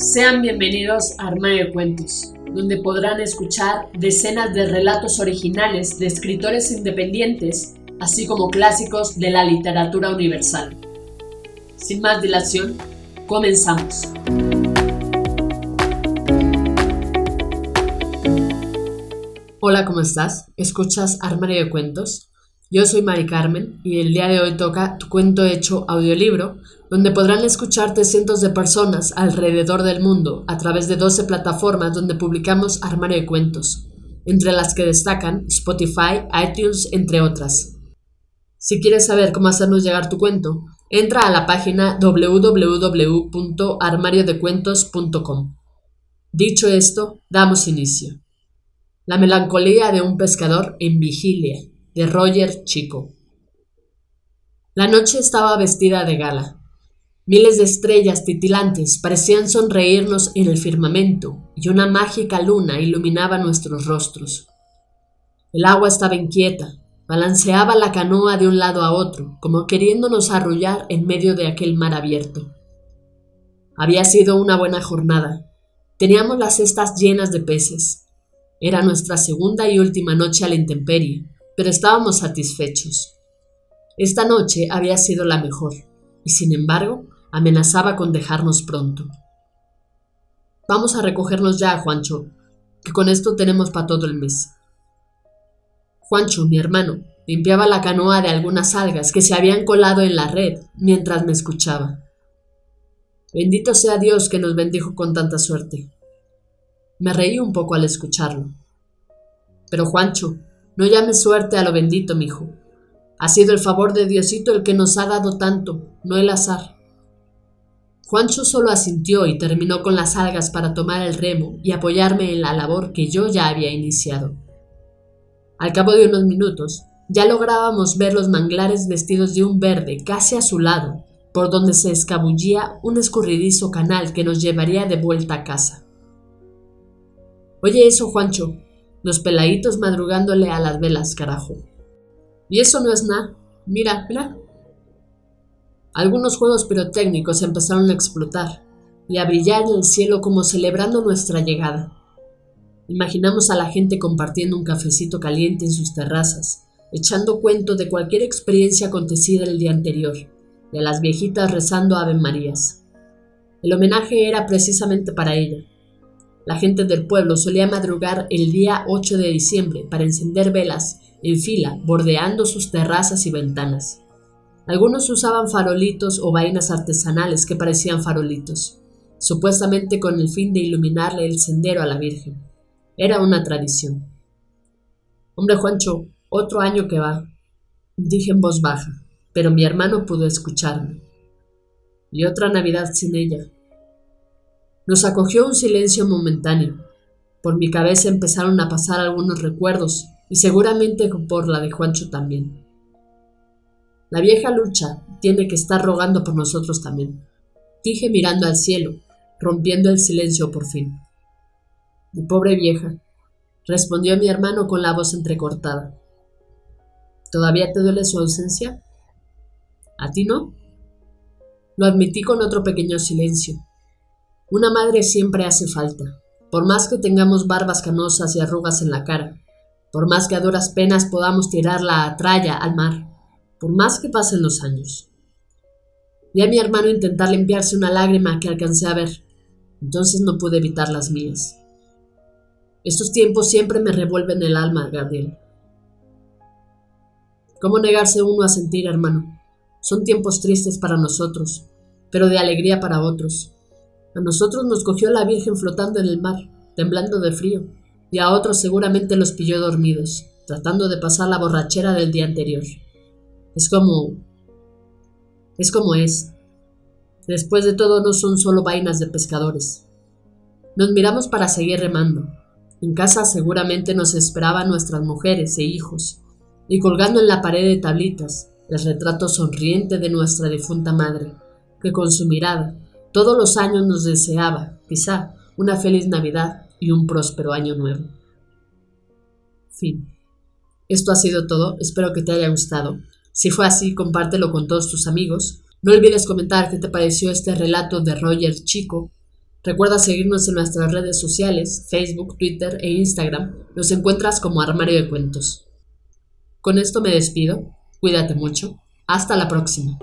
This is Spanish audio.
Sean bienvenidos a Armario de Cuentos, donde podrán escuchar decenas de relatos originales de escritores independientes, así como clásicos de la literatura universal. Sin más dilación, comenzamos. Hola, ¿cómo estás? ¿Escuchas Armario de Cuentos? Yo soy Mari Carmen y el día de hoy toca tu cuento hecho audiolibro, donde podrán escucharte cientos de personas alrededor del mundo a través de 12 plataformas donde publicamos Armario de Cuentos, entre las que destacan Spotify, iTunes, entre otras. Si quieres saber cómo hacernos llegar tu cuento, entra a la página www.armariodecuentos.com. Dicho esto, damos inicio. La melancolía de un pescador en vigilia de Roger Chico. La noche estaba vestida de gala. Miles de estrellas titilantes parecían sonreírnos en el firmamento y una mágica luna iluminaba nuestros rostros. El agua estaba inquieta, balanceaba la canoa de un lado a otro, como queriéndonos arrullar en medio de aquel mar abierto. Había sido una buena jornada. Teníamos las cestas llenas de peces. Era nuestra segunda y última noche a la intemperie, pero estábamos satisfechos. Esta noche había sido la mejor, y sin embargo amenazaba con dejarnos pronto. Vamos a recogernos ya, Juancho, que con esto tenemos para todo el mes. Juancho, mi hermano, limpiaba la canoa de algunas algas que se habían colado en la red mientras me escuchaba. Bendito sea Dios que nos bendijo con tanta suerte. Me reí un poco al escucharlo. Pero Juancho, no llames suerte a lo bendito, mijo. Ha sido el favor de Diosito el que nos ha dado tanto, no el azar. Juancho solo asintió y terminó con las algas para tomar el remo y apoyarme en la labor que yo ya había iniciado. Al cabo de unos minutos, ya lográbamos ver los manglares vestidos de un verde casi azulado, por donde se escabullía un escurridizo canal que nos llevaría de vuelta a casa. Oye eso, Juancho, los peladitos madrugándole a las velas, carajo. Y eso no es nada. Mira, mira. Algunos juegos pirotécnicos empezaron a explotar y a brillar en el cielo como celebrando nuestra llegada. Imaginamos a la gente compartiendo un cafecito caliente en sus terrazas, echando cuento de cualquier experiencia acontecida el día anterior, y a las viejitas rezando Ave Marías. El homenaje era precisamente para ella, la gente del pueblo solía madrugar el día 8 de diciembre para encender velas en fila, bordeando sus terrazas y ventanas. Algunos usaban farolitos o vainas artesanales que parecían farolitos, supuestamente con el fin de iluminarle el sendero a la Virgen. Era una tradición. Hombre Juancho, otro año que va, dije en voz baja, pero mi hermano pudo escucharme. Y otra Navidad sin ella, nos acogió un silencio momentáneo. Por mi cabeza empezaron a pasar algunos recuerdos, y seguramente por la de Juancho también. La vieja lucha tiene que estar rogando por nosotros también, dije mirando al cielo, rompiendo el silencio por fin. Mi pobre vieja, respondió mi hermano con la voz entrecortada. ¿Todavía te duele su ausencia? ¿A ti no? Lo admití con otro pequeño silencio, una madre siempre hace falta, por más que tengamos barbas canosas y arrugas en la cara, por más que a duras penas podamos tirar la tralla al mar, por más que pasen los años. Vi a mi hermano intentar limpiarse una lágrima que alcancé a ver, entonces no pude evitar las mías. Estos tiempos siempre me revuelven el alma, Gabriel. ¿Cómo negarse uno a sentir, hermano? Son tiempos tristes para nosotros, pero de alegría para otros. A nosotros nos cogió la Virgen flotando en el mar, temblando de frío, y a otros seguramente los pilló dormidos, tratando de pasar la borrachera del día anterior. Es como... es como es. Después de todo no son solo vainas de pescadores. Nos miramos para seguir remando. En casa seguramente nos esperaban nuestras mujeres e hijos, y colgando en la pared de tablitas el retrato sonriente de nuestra difunta madre, que con su mirada todos los años nos deseaba, quizá, una feliz Navidad y un próspero año nuevo. Fin. Esto ha sido todo, espero que te haya gustado. Si fue así, compártelo con todos tus amigos. No olvides comentar qué te pareció este relato de Roger Chico Recuerda seguirnos en nuestras redes sociales, Facebook, Twitter e Instagram. Nos encuentras como Armario de Cuentos. Con esto me despido. Cuídate mucho. Hasta la próxima.